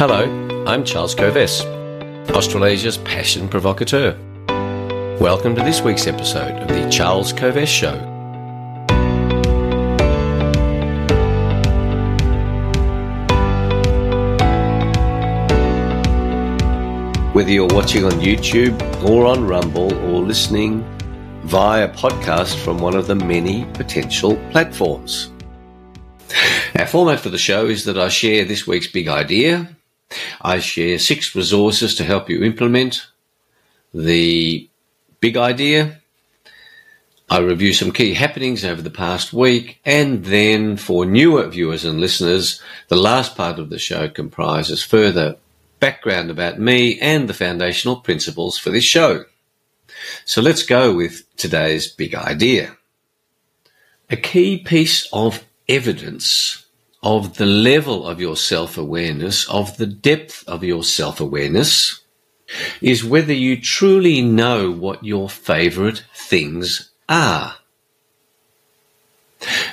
Hello, I'm Charles Kovess, Australasia's passion provocateur. Welcome to this week's episode of The Charles Kovess Show. Whether you're watching on YouTube or on Rumble or listening via podcast from one of the many potential platforms. Our format for the show is that I share this week's big idea. I share six resources to help you implement the big idea. I review some key happenings over the past week. And then for newer viewers and listeners, the last part of the show comprises further background about me and the foundational principles for this show. So let's go with today's big idea. A key piece of evidence of the level of your self awareness, of the depth of your self awareness, is whether you truly know what your favorite things are.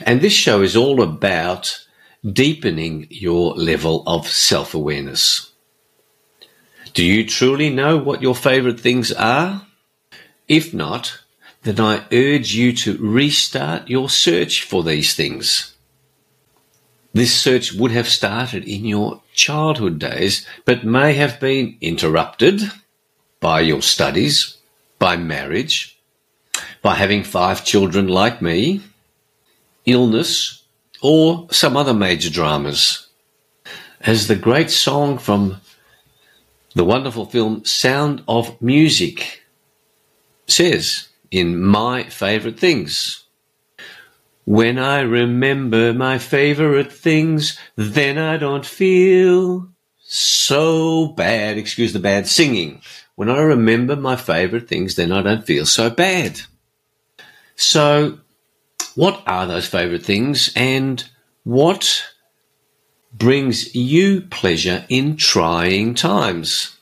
And this show is all about deepening your level of self awareness. Do you truly know what your favorite things are? If not, then I urge you to restart your search for these things. This search would have started in your childhood days, but may have been interrupted by your studies, by marriage, by having five children like me, illness, or some other major dramas. As the great song from the wonderful film Sound of Music says in My Favorite Things. When I remember my favorite things, then I don't feel so bad. Excuse the bad singing. When I remember my favorite things, then I don't feel so bad. So, what are those favorite things and what brings you pleasure in trying times.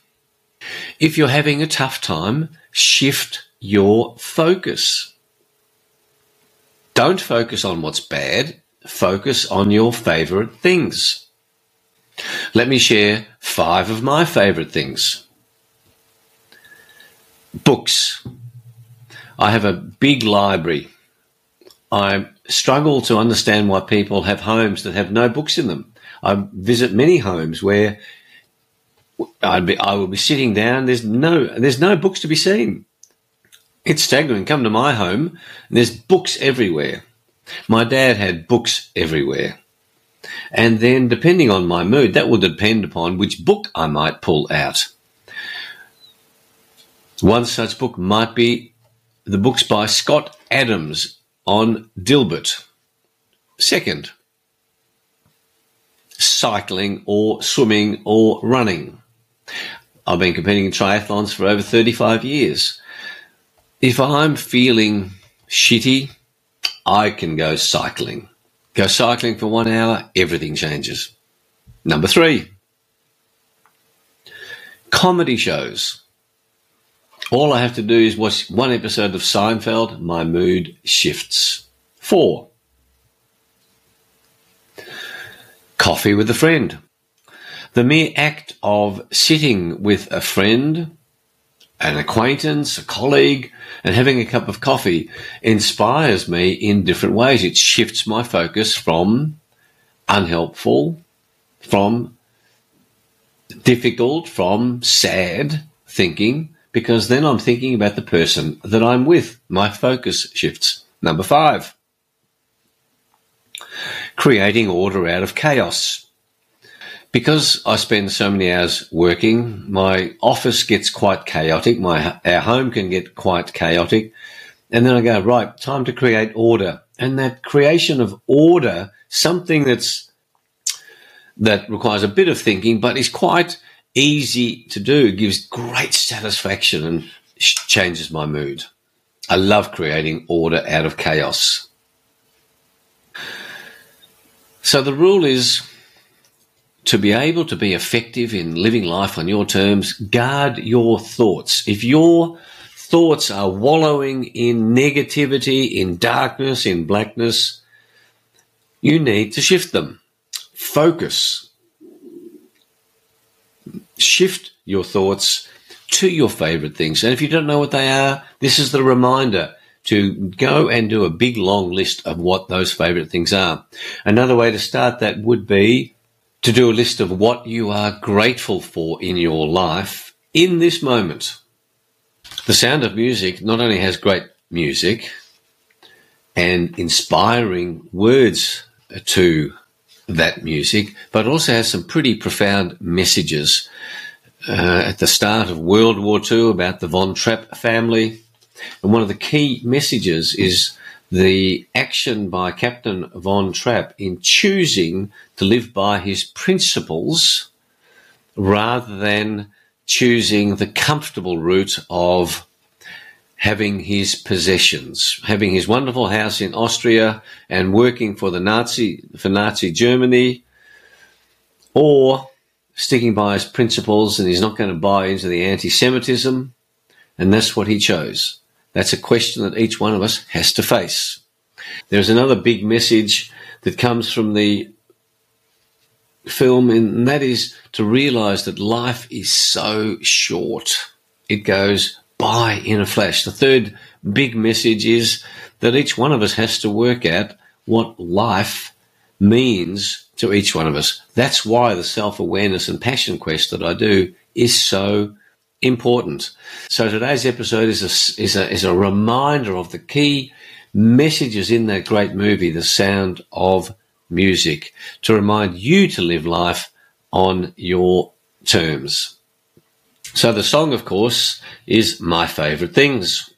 If you're having a tough time, shift your focus. Don't focus on what's bad, focus on your favorite things. Let me share five of my favorite things. Books. I have a big library. I struggle to understand why people have homes that have no books in them. I visit many homes where I'd be, I will be sitting down. There's no, there's no books to be seen. It's staggering. Come to my home, there's books everywhere. My dad had books everywhere. And then, depending on my mood, that will depend upon which book I might pull out. One such book might be the books by Scott Adams on Dilbert. Second, cycling or swimming or running. I've been competing in triathlons for over 35 years. If I'm feeling shitty, I can go cycling. Go cycling for one hour, everything changes. Number three, comedy shows. All I have to do is watch one episode of Seinfeld, my mood shifts. Four, coffee with a friend. The mere act of sitting with a friend, an acquaintance, a colleague, and having a cup of coffee inspires me in different ways. It shifts my focus from unhelpful, from difficult, from sad thinking, because then I'm thinking about the person that I'm with. My focus shifts. Number five creating order out of chaos. Because I spend so many hours working, my office gets quite chaotic. My our home can get quite chaotic, and then I go right time to create order. And that creation of order, something that's that requires a bit of thinking, but is quite easy to do, gives great satisfaction and changes my mood. I love creating order out of chaos. So the rule is to be able to be effective in living life on your terms, guard your thoughts. If your thoughts are wallowing in negativity, in darkness, in blackness, you need to shift them. Focus. shift your thoughts to your favorite things. And if you don't know what they are, this is the reminder to go and do a big long list of what those favorite things are. Another way to start that would be to do a list of what you are grateful for in your life in this moment. The sound of music not only has great music and inspiring words to that music, but also has some pretty profound messages. Uh, at the start of World War II about the Von Trapp family. And one of the key messages is the action by Captain Von Trapp in choosing to live by his principles rather than choosing the comfortable route of having his possessions, having his wonderful house in Austria and working for the Nazi, for Nazi Germany, or sticking by his principles and he's not going to buy into the anti-Semitism. And that's what he chose. That's a question that each one of us has to face. There's another big message that comes from the film, and that is to realize that life is so short. It goes by in a flash. The third big message is that each one of us has to work out what life means to each one of us. That's why the self awareness and passion quest that I do is so important. So today's episode is a, is a, is a reminder of the key messages in that great movie, The Sound of Music, to remind you to live life on your terms. So the song, of course, is My Favorite Things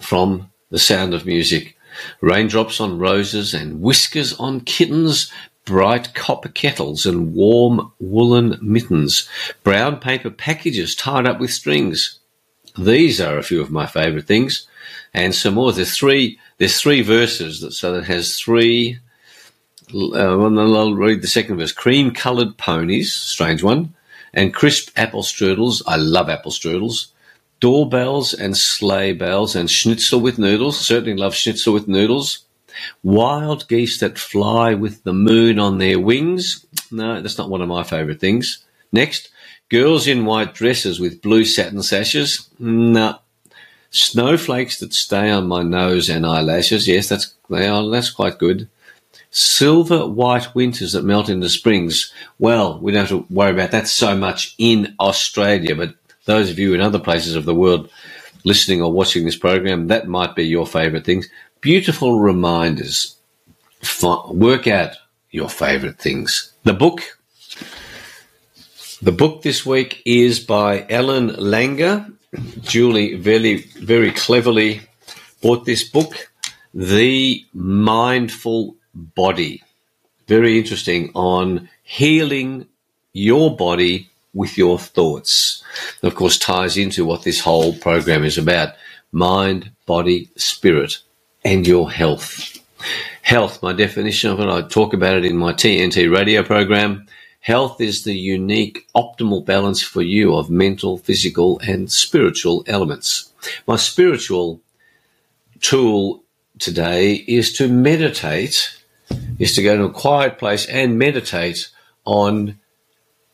from The Sound of Music. Raindrops on roses and whiskers on kittens, bright copper kettles and warm woolen mittens, brown paper packages tied up with strings. These are a few of my favourite things, and some more. There's three. There's three verses that so that has three. Uh, I'll read the second verse. Cream-coloured ponies, strange one and crisp apple strudels. I love apple strudels. Doorbells and sleigh bells and schnitzel with noodles. Certainly love schnitzel with noodles. Wild geese that fly with the moon on their wings. No, that's not one of my favourite things. Next, girls in white dresses with blue satin sashes. No. Snowflakes that stay on my nose and eyelashes. Yes, that's they are, that's quite good. Silver white winters that melt into springs. Well, we don't have to worry about that so much in Australia, but those of you in other places of the world listening or watching this program, that might be your favorite things. Beautiful reminders. Work out your favorite things. The book. The book this week is by Ellen Langer. Julie very, very cleverly bought this book, The Mindful body. Very interesting on healing your body with your thoughts. And of course, ties into what this whole program is about mind, body, spirit, and your health. Health, my definition of it, I talk about it in my TNT radio program. Health is the unique optimal balance for you of mental, physical, and spiritual elements. My spiritual tool today is to meditate is to go to a quiet place and meditate on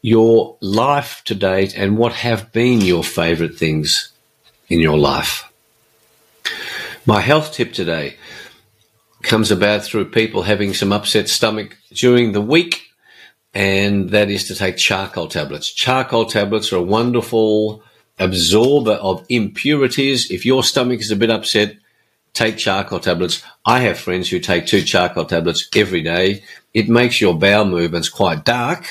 your life to date and what have been your favorite things in your life. My health tip today comes about through people having some upset stomach during the week, and that is to take charcoal tablets. Charcoal tablets are a wonderful absorber of impurities. If your stomach is a bit upset, take charcoal tablets. I have friends who take two charcoal tablets every day. It makes your bowel movements quite dark,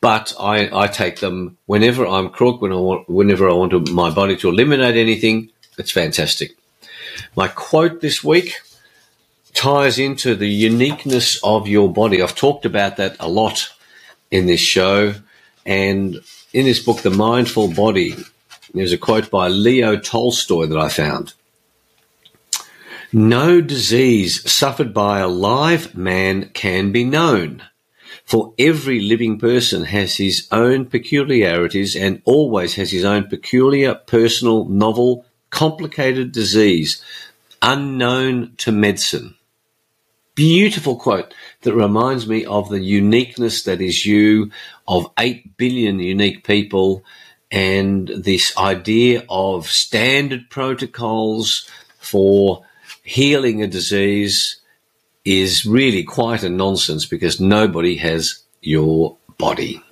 but I, I take them whenever I'm crook, when I want, whenever I want to, my body to eliminate anything. It's fantastic. My quote this week ties into the uniqueness of your body. I've talked about that a lot in this show. And in this book, The Mindful Body, there's a quote by Leo Tolstoy that I found. No disease suffered by a live man can be known, for every living person has his own peculiarities and always has his own peculiar, personal, novel, complicated disease, unknown to medicine. beautiful quote that reminds me of the uniqueness that is you, of 8 billion unique people, and this idea of standard protocols for healing a disease is really quite a nonsense because nobody has your body.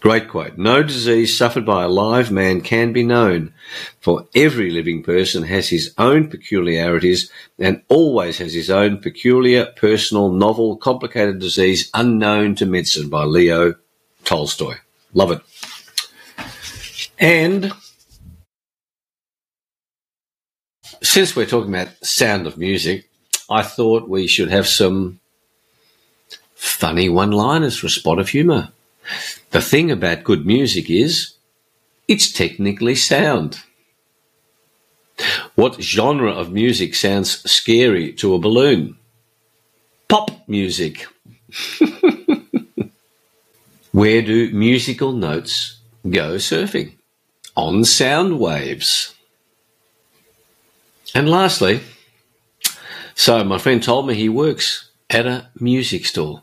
Great quote. No disease suffered by a live man can be known, for every living person has his own peculiarities and always has his own peculiar, personal, novel, complicated disease unknown to medicine by Leo Tolstoy. Love it. And since we're talking about sound of music, I thought we should have some funny one liners for spot of humour. The thing about good music is it's technically sound. What genre of music sounds scary to a balloon? Pop music. Where do musical notes go surfing? On sound waves. And lastly, so my friend told me he works at a music store.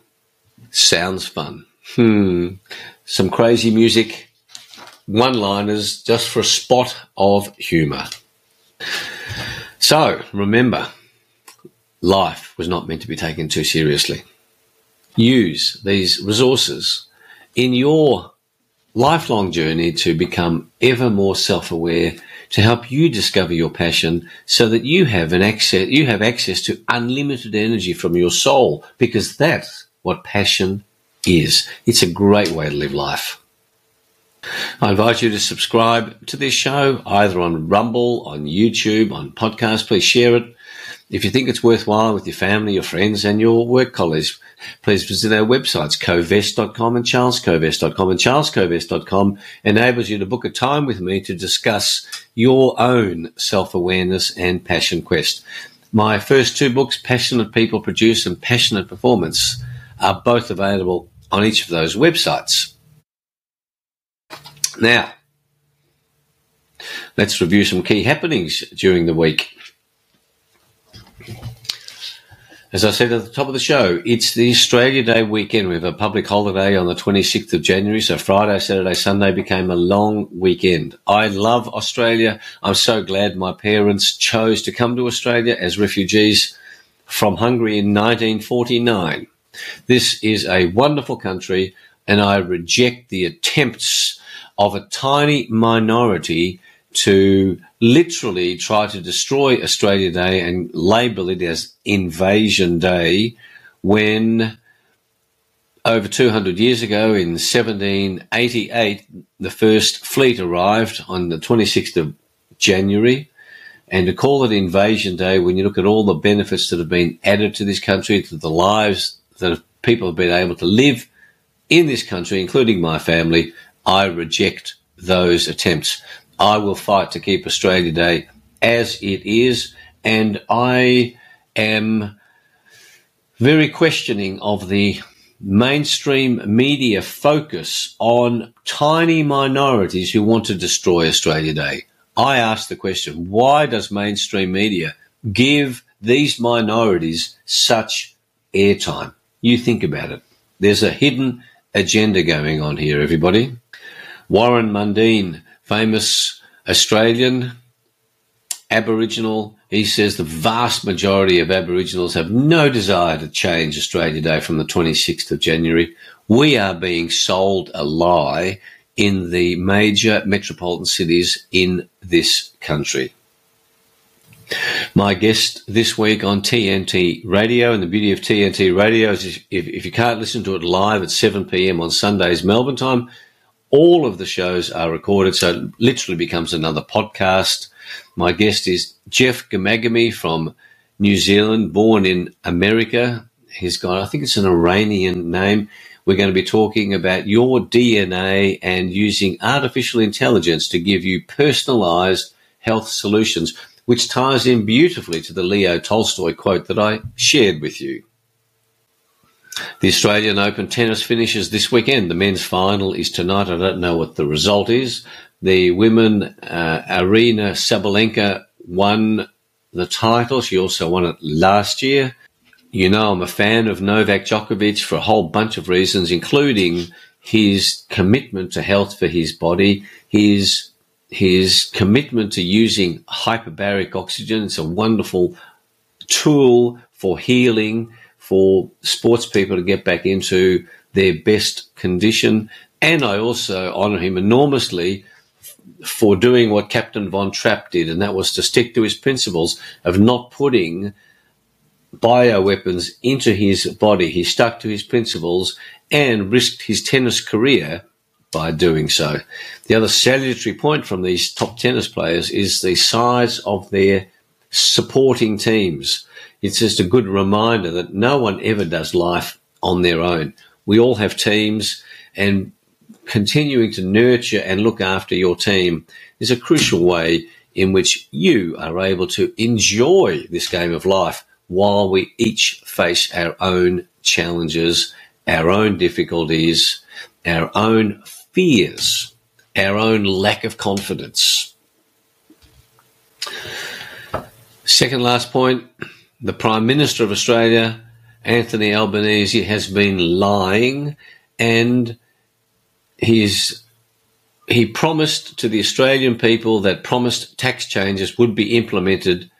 Sounds fun. Hmm. Some crazy music, one liners just for a spot of humour. So remember, life was not meant to be taken too seriously. Use these resources in your lifelong journey to become ever more self-aware to help you discover your passion so that you have an access you have access to unlimited energy from your soul because that's what passion is. It's a great way to live life. I invite you to subscribe to this show either on Rumble, on YouTube, on podcast. Please share it. If you think it's worthwhile with your family, your friends, and your work colleagues, please visit our websites, kovess.com and charleskovess.com. And charleskovess.com enables you to book a time with me to discuss your own self-awareness and passion quest. My first two books, Passionate People Produce and Passionate Performance, are both available on each of those websites. Now, let's review some key happenings during the week. As I said at the top of the show, it's the Australia Day weekend. We have a public holiday on the 26th of January, so Friday, Saturday, Sunday became a long weekend. I love Australia. I'm so glad my parents chose to come to Australia as refugees from Hungary in 1949. This is a wonderful country, and I reject the attempts of a tiny minority to literally try to destroy Australia Day and label it as Invasion Day when over 200 years ago in 1788 the first fleet arrived on the 26th of January. And to call it Invasion Day when you look at all the benefits that have been added to this country, to the lives that people have been able to live in this country, including my family, I reject those attempts. I will fight to keep Australia Day as it is, and I am very questioning of the mainstream media focus on tiny minorities who want to destroy Australia Day. I ask the question, why does mainstream media give these minorities such airtime? You think about it. There's a hidden agenda going on here, everybody. Warren Mundine, famous Australian Aboriginal, he says the vast majority of Aboriginals have no desire to change Australia Day from the 26th of January. We are being sold a lie in the major metropolitan cities in this country. My guest this week on TNT Radio, and the beauty of TNT Radio is if, if you can't listen to it live at 7 p.m. on Sundays Melbourne time, all of the shows are recorded, so it literally becomes another podcast. My guest is Jeff Gamagami from New Zealand, born in America. He's got, I think it's an Iranian name. We're going to be talking about your DNA and using artificial intelligence to give you personalized health solutions which ties in beautifully to the Leo Tolstoy quote that I shared with you. The Australian Open tennis finishes this weekend. The men's final is tonight. I don't know what the result is. The women, uh, Aryna Sabalenka won the title. She also won it last year. You know, I'm a fan of Novak Djokovic for a whole bunch of reasons, including his commitment to health for his body, his his commitment to using hyperbaric oxygen. It's a wonderful tool for healing, for sports people to get back into their best condition. And I also honour him enormously for doing what Captain Von Trapp did, and that was to stick to his principles of not putting bioweapons into his body. He stuck to his principles and risked his tennis career by doing so. The other salutary point from these top tennis players is the size of their supporting teams. It's just a good reminder that no one ever does life on their own. We all have teams and continuing to nurture and look after your team is a crucial way in which you are able to enjoy this game of life while we each face our own challenges, our own difficulties, our own fears, our own lack of confidence. Second last point the Prime Minister of Australia, Anthony Albanese, has been lying and he's he promised to the Australian people that promised tax changes would be implemented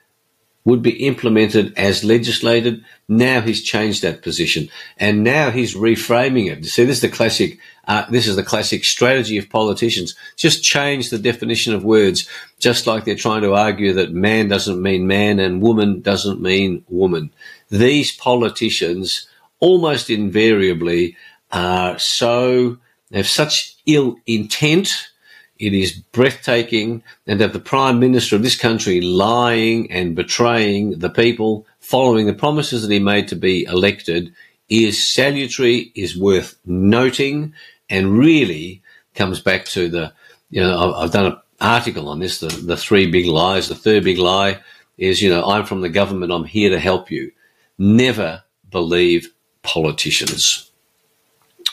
would be implemented as legislated. Now he's changed that position, and now he's reframing it. See, this is the classic. Uh, this is the classic strategy of politicians. Just change the definition of words, just like they're trying to argue that man doesn't mean man and woman doesn't mean woman. These politicians almost invariably are so have such ill intent it is breathtaking, and that the Prime Minister of this country lying and betraying the people, following the promises that he made to be elected, is salutary, is worth noting, and really comes back to the, you know, I've, I've done an article on this, the, the three big lies. The third big lie is, you know, I'm from the government, I'm here to help you. Never believe politicians.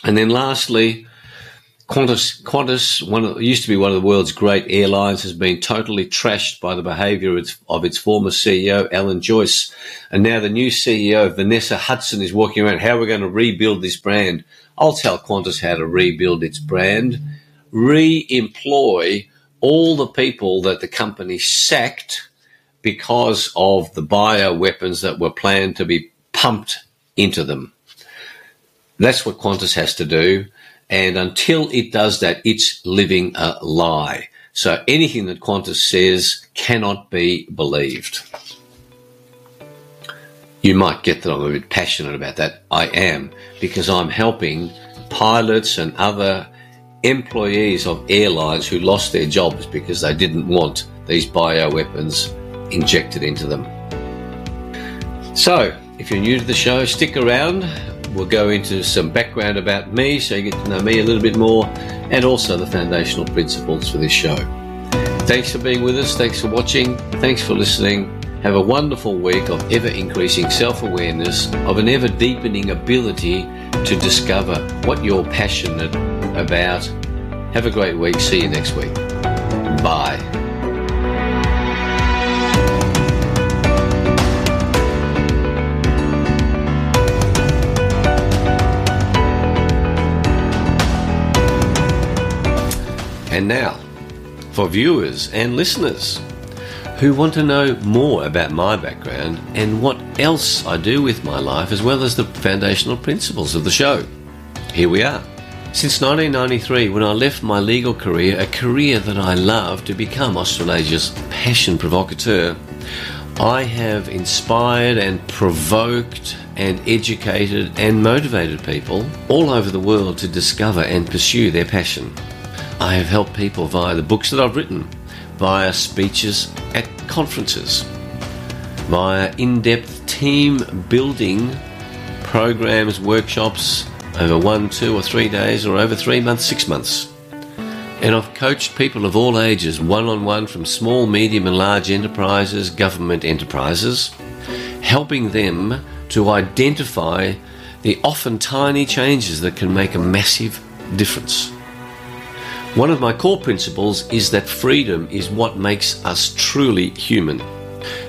And then lastly, Qantas, Qantas one of, used to be one of the world's great airlines, has been totally trashed by the behaviour of its, of its former CEO, Alan Joyce. And now the new CEO, Vanessa Hudson, is walking around. How are we going to rebuild this brand? I'll tell Qantas how to rebuild its brand. Re employ all the people that the company sacked because of the bio weapons that were planned to be pumped into them. That's what Qantas has to do. And until it does that, it's living a lie. So anything that Qantas says cannot be believed. You might get that I'm a bit passionate about that. I am, because I'm helping pilots and other employees of airlines who lost their jobs because they didn't want these bioweapons injected into them. So, if you're new to the show, stick around. We'll go into some background about me so you get to know me a little bit more and also the foundational principles for this show. Thanks for being with us. Thanks for watching. Thanks for listening. Have a wonderful week of ever increasing self awareness, of an ever deepening ability to discover what you're passionate about. Have a great week. See you next week. Bye. And now, for viewers and listeners who want to know more about my background and what else I do with my life, as well as the foundational principles of the show, here we are. Since 1993, when I left my legal career, a career that I love to become Australasia's passion provocateur, I have inspired and provoked and educated and motivated people all over the world to discover and pursue their passion. I have helped people via the books that I've written, via speeches at conferences, via in depth team building programs, workshops over one, two, or three days, or over three months, six months. And I've coached people of all ages, one on one, from small, medium, and large enterprises, government enterprises, helping them to identify the often tiny changes that can make a massive difference. One of my core principles is that freedom is what makes us truly human.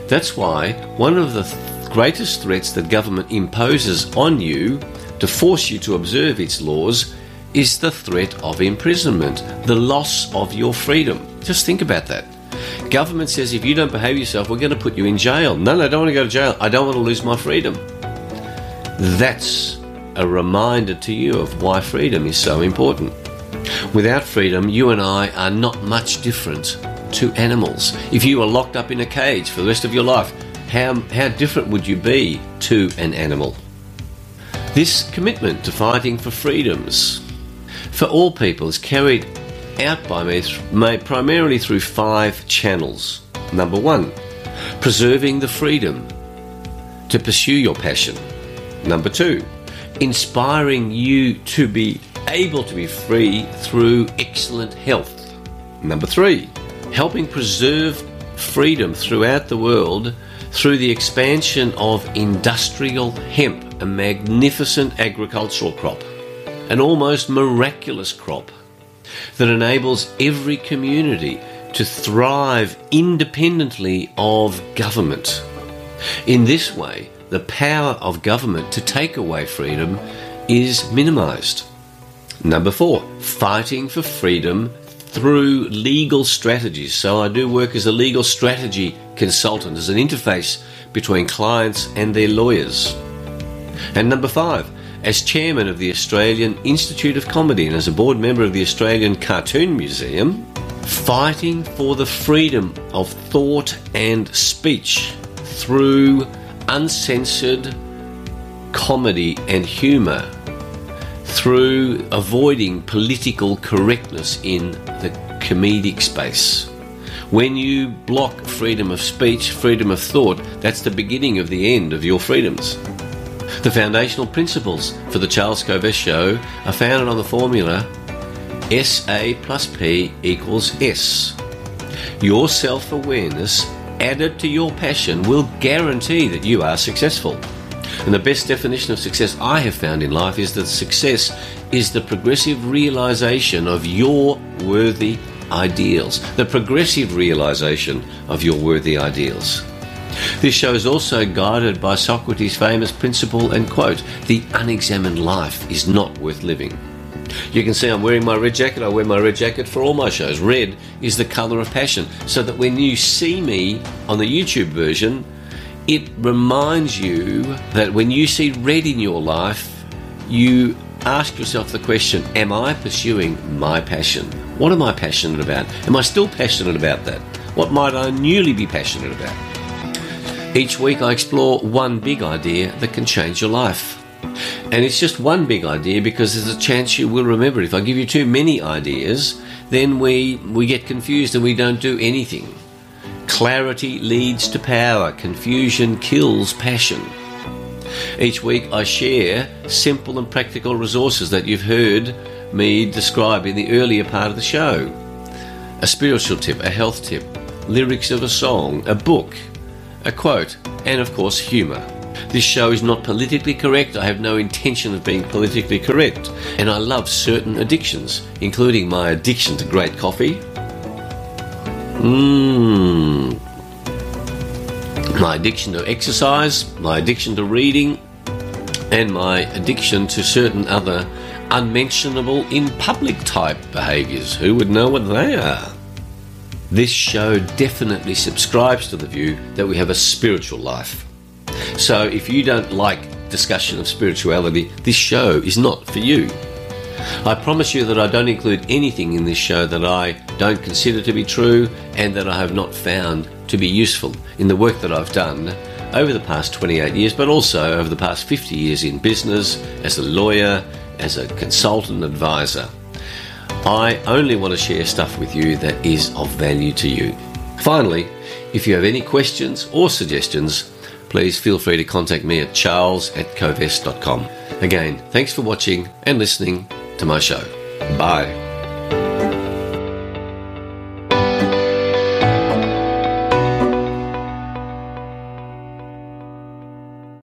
That's why one of the th- greatest threats that government imposes on you to force you to observe its laws is the threat of imprisonment, the loss of your freedom. Just think about that. Government says if you don't behave yourself, we're going to put you in jail. No, no, I don't want to go to jail. I don't want to lose my freedom. That's a reminder to you of why freedom is so important. Without freedom, you and I are not much different to animals. If you were locked up in a cage for the rest of your life, how, how different would you be to an animal? This commitment to fighting for freedoms for all people is carried out by me primarily through five channels. Number one, preserving the freedom to pursue your passion. Number two, inspiring you to be able to be free through excellent health. Number three, helping preserve freedom throughout the world through the expansion of industrial hemp, a magnificent agricultural crop, an almost miraculous crop that enables every community to thrive independently of government. In this way, the power of government to take away freedom is minimized. Number four, fighting for freedom through legal strategies. So I do work as a legal strategy consultant, as an interface between clients and their lawyers. And number five, as chairman of the Australian Institute of Comedy and as a board member of the Australian Cartoon Museum, fighting for the freedom of thought and speech through uncensored comedy and humour through avoiding political correctness in the comedic space. When you block freedom of speech, freedom of thought, that's the beginning of the end of your freedoms. The foundational principles for the Charles Kovess Show are founded on the formula SA plus P equals S. Your self awareness added to your passion will guarantee that you are successful. And the best definition of success I have found in life is that success is the progressive realization of your worthy ideals. The progressive realization of your worthy ideals. This show is also guided by Socrates' famous principle and quote The unexamined life is not worth living. You can see I'm wearing my red jacket. I wear my red jacket for all my shows. Red is the colour of passion, so that when you see me on the YouTube version, it reminds you that when you see red in your life, you ask yourself the question Am I pursuing my passion? What am I passionate about? Am I still passionate about that? What might I newly be passionate about? Each week I explore one big idea that can change your life. And it's just one big idea because there's a chance you will remember. If I give you too many ideas, then we, we get confused and we don't do anything. Clarity leads to power, confusion kills passion. Each week I share simple and practical resources that you've heard me describe in the earlier part of the show. A spiritual tip, a health tip, lyrics of a song, a book, a quote, and of course, humour. This show is not politically correct. I have no intention of being politically correct. And I love certain addictions, including my addiction to great coffee, Mmm. My addiction to exercise, my addiction to reading, and my addiction to certain other unmentionable in public type behaviours. Who would know what they are? This show definitely subscribes to the view that we have a spiritual life. So if you don't like discussion of spirituality, this show is not for you. I promise you that I don't include anything in this show that I don't consider to be true and that I have not found to be useful in the work that I've done over the past 28 years, but also over the past 50 years in business, as a lawyer, as a consultant advisor. I only want to share stuff with you that is of value to you. Finally, if you have any questions or suggestions, please feel free to contact me at charles at kovess.com. Again, thanks for watching and listening to my show. Bye.